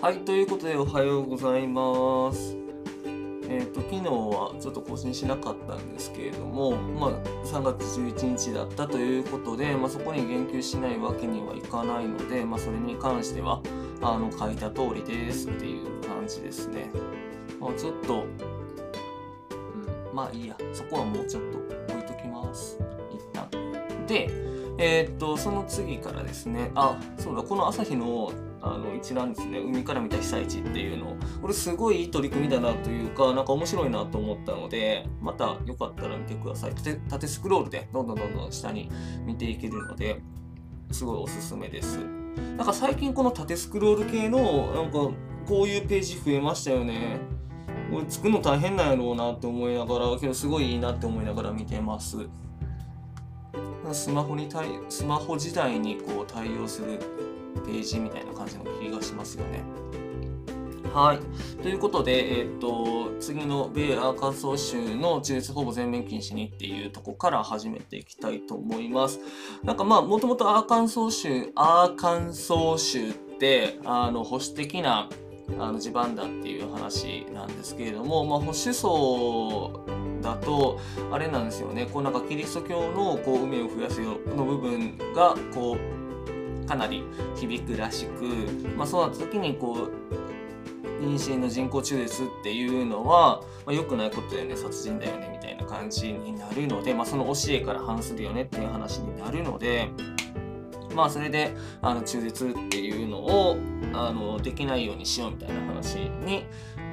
はい、ということでおはようございます。えっ、と、昨日はちょっと更新しなかったんですけれども、まあ、3月11日だったということで、まあ、そこに言及しないわけにはいかないので、まあ、それに関しては、あの、書いた通りですっていう感じですね。まあ、ちょっと、うん、まあいいや、そこはもうちょっと置いときます。一旦。で、えーっと、その次からですね、あ、そうだ、この朝日のあの一覧ですね、海から見た被災地っていうの、これすごいいい取り組みだなというか、なんか面白いなと思ったので、またよかったら見てください。縦縦スクロールでどんどんどんどん下に見ていけるので、すごいおすすめです。なんか最近この縦スクロール系の、なんかこういうページ増えましたよね。これ作るの大変なんやろうなって思いながら、けどすごいいいなって思いながら見てます。スマホに対スマホ時代にこう対応するページみたいな感じの気がしますよね。はい。ということで、えっ、と、次の米アーカンソー州の中絶ほぼ全面禁止にっていうとこから始めていきたいと思います。なんかまあ、もともとアーカンソー州、アーカンソー州って、あの、保守的なあの地盤だっていう話なんですけれども、まあ、保守層だとあれなんですよねこうなんかキリスト教のこう海を増やすよの部分がこうかなり響くらしく、まあ、そうなった時にこう妊娠の人工中絶っていうのは、まあ、良くないことだよね殺人だよねみたいな感じになるので、まあ、その教えから反するよねっていう話になるので。まあそれであの中絶っていうのをあのできないようにしようみたいな話に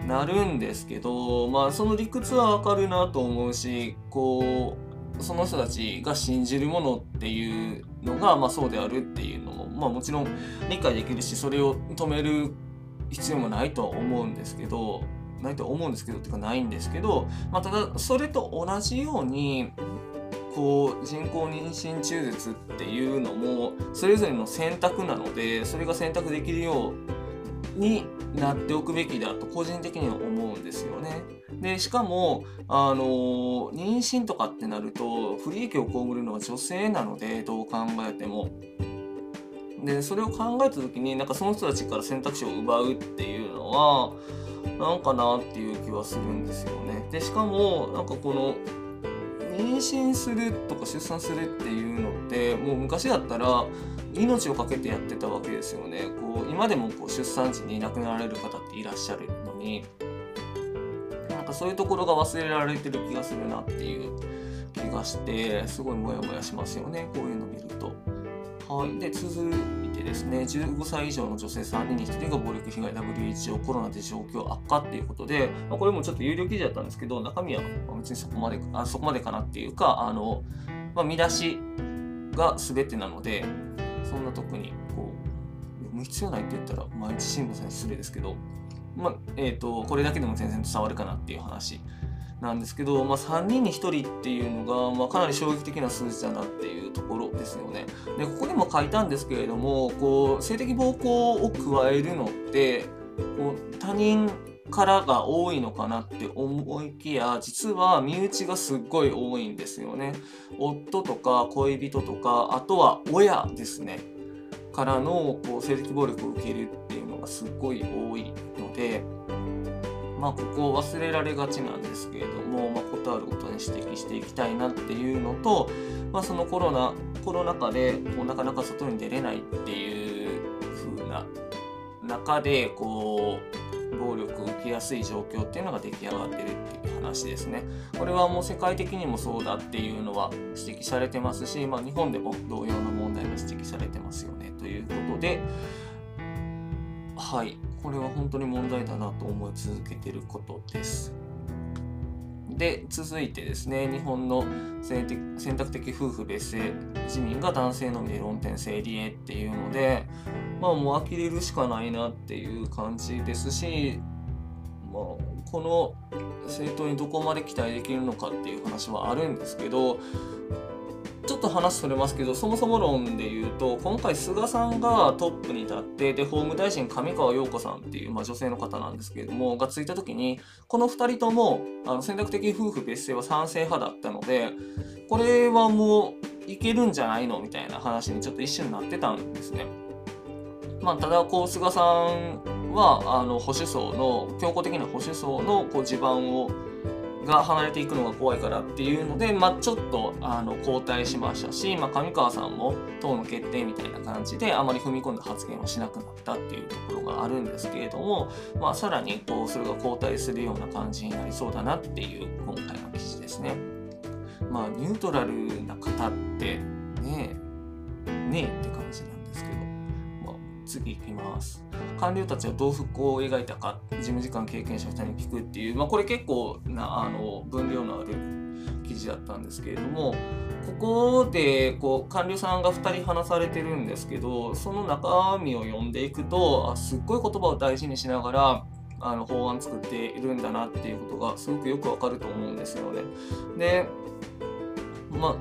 なるんですけどまあその理屈はわかるなと思うしこうその人たちが信じるものっていうのが、まあ、そうであるっていうのも、まあ、もちろん理解できるしそれを止める必要もないとは思うんですけどないと思うんですけどっていうかないんですけど、まあ、ただそれと同じようにこう人工妊娠中絶っていうのもそれぞれの選択なのでそれが選択できるようになっておくべきだと個人的には思うんですよね。でしかもあの妊娠とかってなると不利益を被るのは女性なのでどう考えても。でそれを考えた時になんかその人たちから選択肢を奪うっていうのはなんかなっていう気はするんですよね。でしかもなんかこの妊娠するとか出産するっていうのってもう昔だったら命を懸けてやってたわけですよね。こう今でもこう出産時に亡くなられる方っていらっしゃるのになんかそういうところが忘れられてる気がするなっていう気がしてすごいモヤモヤしますよねこういうの見ると。はい、で続いてですね15歳以上の女性3人に1人が暴力被害 WHO コロナで状況悪化っていうことで、ま、これもちょっと有料記事だったんですけど中身は別にそこまであそこまでかなっていうかあの、まあ、見出しが全てなのでそんな特にこう読む必要ないって言ったら毎日新聞さんに失礼ですけど、まあえーと、これだけでも全然伝わるかなっていう話なんですけど、まあ、3人に1人っていうのが、まあ、かなり衝撃的な数字だなっていうところですよね。でここにも書いたんですけれどもこう性的暴行を加えるのってこう他人からが多いのかなって思いきや実は身内がすっごい多いんですよね。夫とか恋人とかあとは親ですねからのこう性的暴力を受けるっていうのがすっごい多いので。まあ、ここを忘れられがちなんですけれども、まあ、ことあることに指摘していきたいなっていうのと、まあ、そのコロナコロナ禍でこうなかなか外に出れないっていう風な中でこう暴力を受けやすい状況っていうのが出来上がってるっていう話ですね。これはもう世界的にもそうだっていうのは指摘されてますし、まあ、日本でも同様の問題が指摘されてますよねということではいこれは本当に問題だなと思い続けてることです。で続いてですね日本の選択的夫婦別姓自民が男性のみで論点整理へっていうのでまあもう呆れるしかないなっていう感じですし、まあ、この政党にどこまで期待できるのかっていう話はあるんですけどっと話それますけどそもそも論で言うと今回菅さんがトップに立ってで法務大臣上川陽子さんっていう、まあ、女性の方なんですけれどもがついた時にこの2人ともあの選択的夫婦別姓は賛成派だったのでこれはもういけるんじゃないのみたいな話にちょっと一瞬なってたんですね。まあ、ただこう菅さんはあの保守層の強硬的な保守層のこう地盤をが離れていくのが怖いからっていうので、まあ、ちょっとあの交代しましたし、まあ、上川さんも党の決定みたいな感じであまり踏み込んだ発言をしなくなったっていうところがあるんですけれども、まあ、さらにこうそれが後退するような感じになりそうだなっていう今回の記事ですね。まあ、ニュートラルな方ってねえねえって感じな、次いきます。官僚たちはどう復興を描いたか事務次官経験者2人に聞くっていう、まあ、これ結構なあの分量のある記事だったんですけれどもここでこう官僚さんが2人話されてるんですけどその中身を読んでいくとあすっごい言葉を大事にしながらあの法案作っているんだなっていうことがすごくよくわかると思うんですよね。でま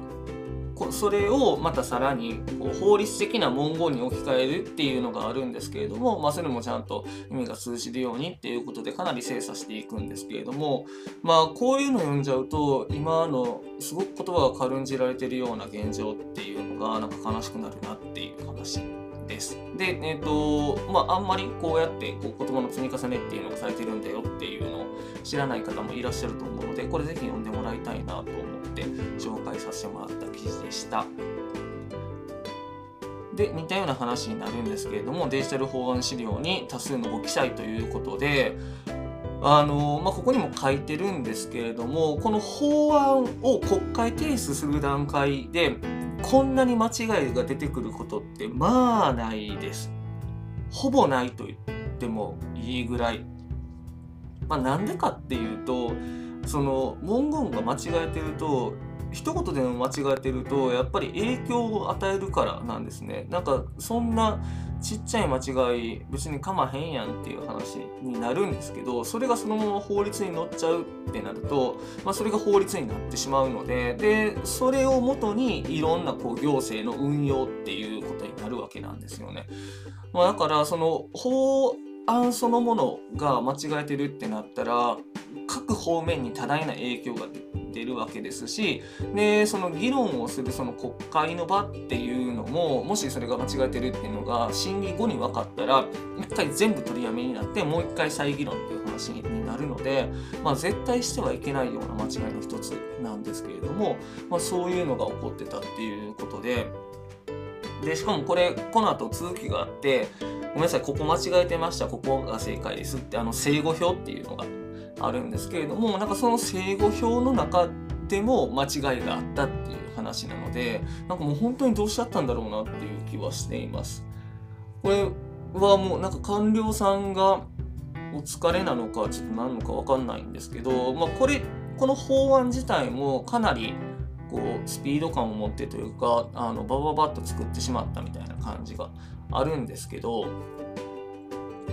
それをまたさらにこう法律的な文言に置き換えるっていうのがあるんですけれども、まあ、それもちゃんと意味が通じるようにっていうことでかなり精査していくんですけれども、まあ、こういうの読んじゃうと今のすごく言葉が軽んじられてるような現状っていうのがなんか悲しくなるなっていう話。です。で、えっ、ー、と、まあ、あんまりこうやってこう言葉の積み重ねっていうのがされてるんだよっていうのを知らない方もいらっしゃると思うので、これぜひ読んでもらいたいなと思って紹介させてもらった記事でした。で、似たような話になるんですけれども、デジタル法案資料に多数のご記載ということで、あのまあ、ここにも書いてるんですけれども、この法案を国会提出する段階で、こんなに間違いが出てくることってまあないです。ほぼないと言ってもいいぐらい。まあ、なんでかっていうとその文言が間違えてると一言でも間違えてるとやっぱり影響を与えるからなんですね。なんかそんなちっちゃい間違い別にかまへんやんっていう話になるんですけどそれがそのまま法律に載っちゃうってなると、まあ、それが法律になってしまうのででそれをもとにいろんなこう行政の運用っていうことになるわけなんですよね。まあ、だからその法案そのものが間違えてるってなったら各方面に多大な影響が出るわけですしでその議論をするその国会の場っていうのももしそれが間違えてるっていうのが審議後に分かったら一回全部取りやめになってもう一回再議論っていう話になるので、まあ、絶対してはいけないような間違いの一つなんですけれども、まあ、そういうのが起こってたっていうことで。でしかもこれこの後続きがあってごめんなさいここ間違えてましたここが正解ですってあの正誤表っていうのがあるんですけれどもなんかその正誤表の中でも間違いがあったっていう話なのでなんかもう本当にどうしちゃったんだろうなっていう気はしています。これはもうなんか官僚さんがお疲れなのかちょっと何のか分かんないんですけど、まあ、これこの法案自体もかなりこうスピード感を持ってというかあのバババッと作ってしまったみたいな感じがあるんですけど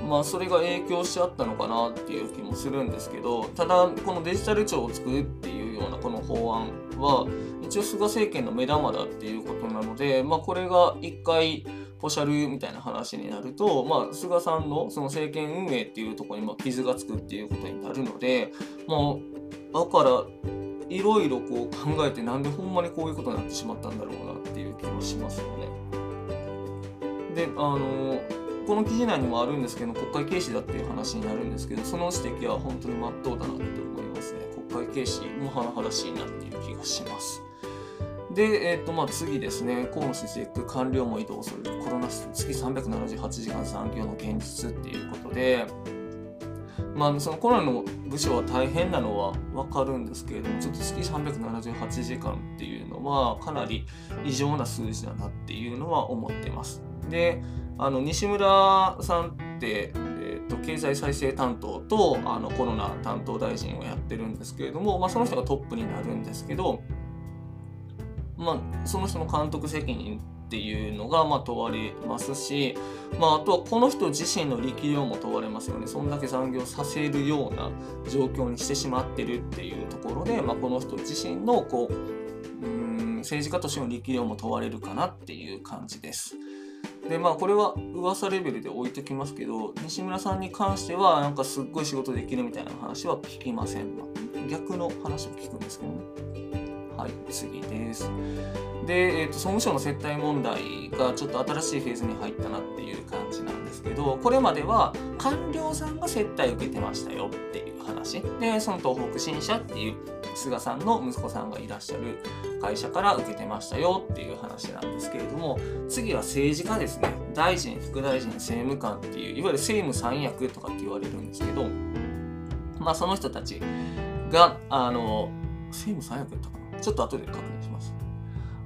まあそれが影響しちゃったのかなっていう気もするんですけどただこのデジタル庁を作るっていうようなこの法案は一応菅政権の目玉だっていうことなのでまあこれが一回ポシャルみたいな話になると、まあ、菅さんのその政権運営っていうところにま傷がつくっていうことになるので、まあ、だからいろいろこう考えてなんでほんまにこういうことになってしまったんだろうなっていう気はしますよね。であのこの記事内にもあるんですけど国会軽視だっていう話になるんですけどその指摘は本当に真っ当だなって思いますね。国会軽視も甚だしいなっていう気がします。で、えーとまあ、次ですね。河野先生官僚も移動する。コロナ月378時間産業の現実っていうことでまあ、そのコロナの部署は大変なのは分かるんですけれどもちょっと月378時間っていうのはかなり異常な数字だなっていうのは思ってます。であの西村さんって、えーと、経済再生担当とあのコロナ担当大臣をやってるんですけれども、まあ、その人がトップになるんですけど、まあ、その人の監督責任っていうのがま問われますし、まあ、あとはこの人自身の力量も問われますよねそんだけ残業させるような状況にしてしまってるっていうところで、まあ、この人自身のこううん政治家としての力量も問われるかなっていう感じです。でまあこれは噂レベルで置いてきますけど西村さんに関してはなんかすっごい仕事できるみたいな話は聞きません、逆の話も聞くんですけどね。はい、次です。で、えーと、総務省の接待問題がちょっと新しいフェーズに入ったなっていう感じなんですけど、これまでは官僚さんが接待を受けてましたよっていう話。で、その東北新社っていう菅さんの息子さんがいらっしゃる会社から受けてましたよっていう話なんですけれども、次は政治家ですね。大臣、副大臣、政務官っていう、いわゆる政務三役とかって言われるんですけど、まあその人たちが、あの、政務三役やったかなちょっと後で確認します。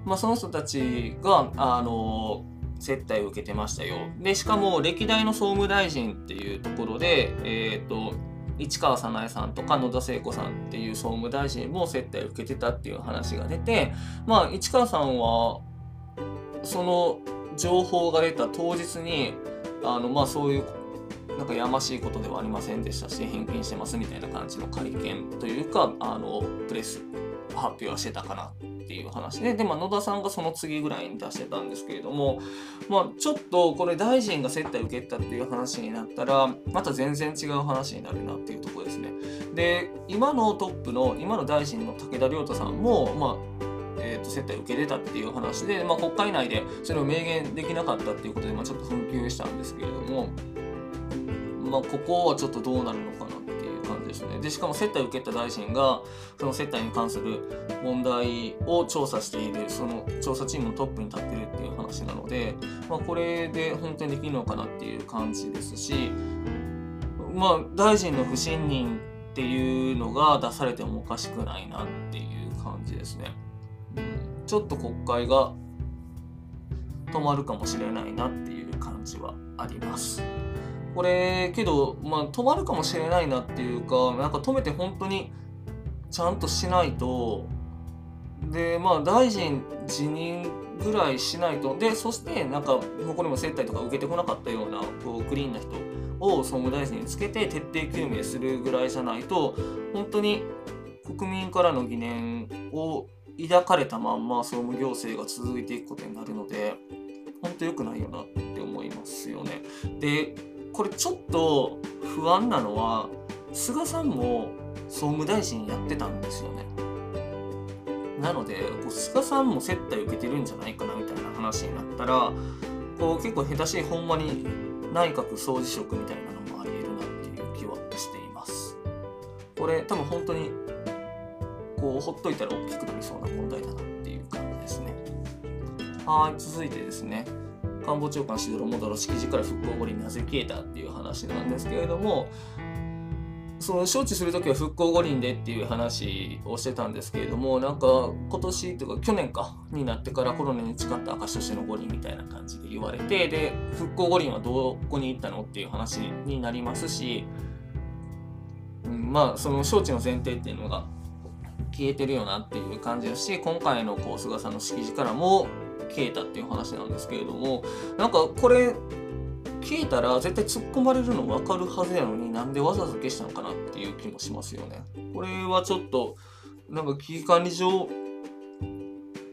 まあその人たちが、あの、接待を受けてましたよ。で、しかも歴代の総務大臣っていうところで、えっ、ー、と、市川早苗さんとか野田聖子さんっていう総務大臣も接待を受けてたっていう話が出て、まあ、市川さんは、その情報が出た当日に、あの、まあ、そういう、なんかやましいことではありませんでしたし、返金してますみたいな感じの会見というか、あの、プレス発表はしてたかなっていう話で、で、まあ、野田さんがその次ぐらいに出してたんですけれども、まあ、ちょっとこれ大臣が接待受けたっていう話になったら、また全然違う話になるなっていうところですね。で、今のトップの、今の大臣の武田良太さんも、まあ、えー、と接待受けれたっていう話で、まあ、国会内でそれを明言できなかったっていうことで、まあ、ちょっと紛糾したんですけれども、まあ、ここはちょっとどうなるのかなですね。で、しかも接待を受けた大臣が、その接待に関する問題を調査している、その調査チームのトップに立ってるっていう話なので、まあ、これで本当にできるのかなっていう感じですし、まあ、大臣の不信任っていうのが出されてもおかしくないなっていう感じですね。うん、ちょっと国会が止まるかもしれないなっていう感じはあります。これけど、まあ、止まるかもしれないなっていうかなんか止めて本当にちゃんとしないとでまあ大臣辞任ぐらいしないとでそしてなんかこれも接待とか受けてこなかったようなこうクリーンな人を総務大臣につけて徹底究明するぐらいじゃないと本当に国民からの疑念を抱かれたまんま総務行政が続いていくことになるので本当良くないよなって思いますよね。でこれちょっと不安なのは菅さんも総務大臣やってたんですよね。なのでこう菅さんも接待受けてるんじゃないかなみたいな話になったらこう結構下手しいほんまに内閣総辞職みたいなのもありえるなっていう気はしています。これ多分本当にこうほっといたら大きくなりそうな問題だなっていう感じですね。はい、続いてですね。官房長官しどろもどろ敷地から復興五輪なぜ消えたっていう話なんですけれどもその招致する時は復興五輪でっていう話をしてたんですけれどもなんか今年というか去年かになってからコロナに誓った証としての五輪みたいな感じで言われてで復興五輪はどこに行ったのっていう話になりますし、うん、まあその招致の前提っていうのが消えてるよなっていう感じだし今回のこう菅さんの式辞からも消えたっていう話なんですけれどもなんかこれ消えたら絶対突っ込まれるの分かるはずやのになんでわざわざ消したのかなっていう気もしますよね。これはちょっとなんか危機管理上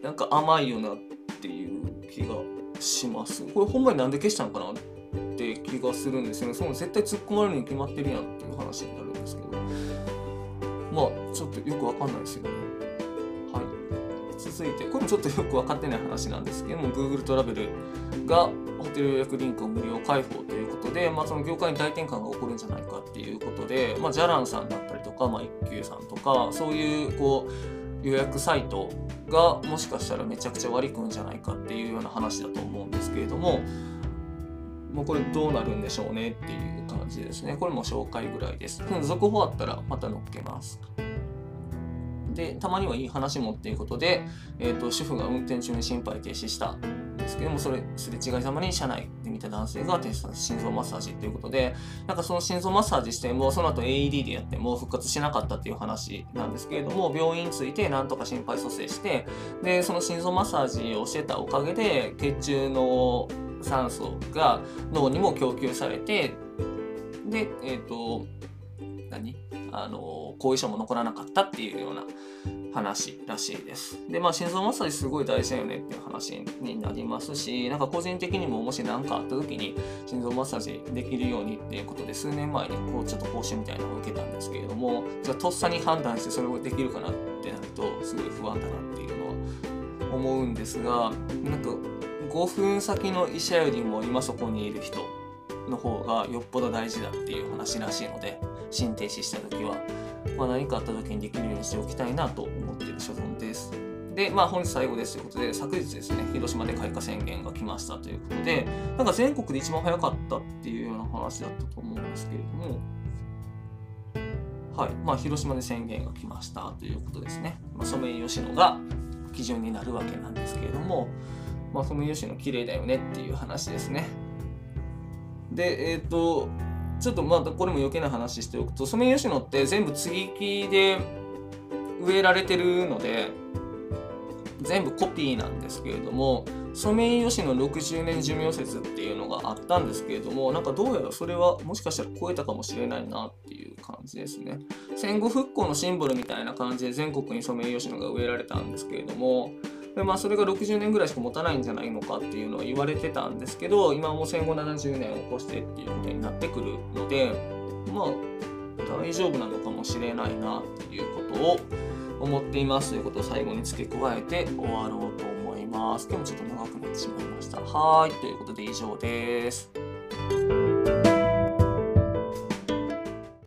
なんか甘いよなっていう気がします。これほんまになんで消したのかなって気がするんですよね。その絶対突っ込まれるに決まってるやんっていう話になるんですけどまあちょっとよくわかんないですよね。続いてこれもちょっとよく分かってない話なんですけども Google トラベルがホテル予約リンクを無料開放ということで、まあ、その業界に大転換が起こるんじゃないかっていうことで、まあ、ジャランさんだったりとか、まあ、一休さんとかそういうこう予約サイトがもしかしたらめちゃくちゃ割り組むんじゃないかっていうような話だと思うんですけれども、もうこれどうなるんでしょうねっていう感じですね。これも紹介ぐらいです。続報あったらまた載っけます。でたまにはいい話もっていうことで、えーと、主婦が運転中に心肺停止したんですけどもそれすれ違いざまに車内で見た男性が心臓マッサージっていうことでなんかその心臓マッサージしてもその後 AED でやっても復活しなかったっていう話なんですけれども病院についてなんとか心肺蘇生してでその心臓マッサージをしてたおかげで血中の酸素が脳にも供給されてで、えっ、ー、と何？あの後遺症も残らなかったっていうような話らしいです。で、まあ、心臓マッサージすごい大事だよねっていう話になりますし、なんか個人的にももし何かあった時に心臓マッサージできるようにっていうことで、数年前にこうちょっと講習みたいなのを受けたんですけれども、じゃとっさに判断してそれをできるかなってなると、すごい不安だなっていうのは思うんですが、なんか5分先の医者よりも今そこにいる人の方がよっぽど大事だっていう話らしいので、心停止した時は、まあ、何かあった時にできるようにしておきたいなと思っている所存です。で、まあ本日最後ですということで、昨日ですね、広島で開花宣言が来ましたということで、なんか全国で一番早かったっていうような話だったと思うんですけれども、はい、まあ広島で宣言が来ましたということですね。まあ、ソメイヨシノが基準になるわけなんですけれども、まあ、ソメイヨシノ綺麗だよねっていう話ですね。で、えっ、ー、と、ちょっとまだこれも余計な話しておくとソメイヨシノって全部接ぎ木で植えられてるので全部コピーなんですけれどもソメイヨシノ60年寿命説っていうのがあったんですけれどもなんかどうやらそれはもしかしたら超えたかもしれないなっていう感じですね。戦後復興のシンボルみたいな感じで全国にソメイヨシノが植えられたんですけれどもでまあ、それが60年ぐらいしか持たないんじゃないのかっていうのは言われてたんですけど今も戦後70年を越してっていうことになってくるのでまあ大丈夫なのかもしれないなっていうことを思っていますということを最後に付け加えて終わろうと思います。今日もちょっと長くなってしまいました。はい、ということで以上です。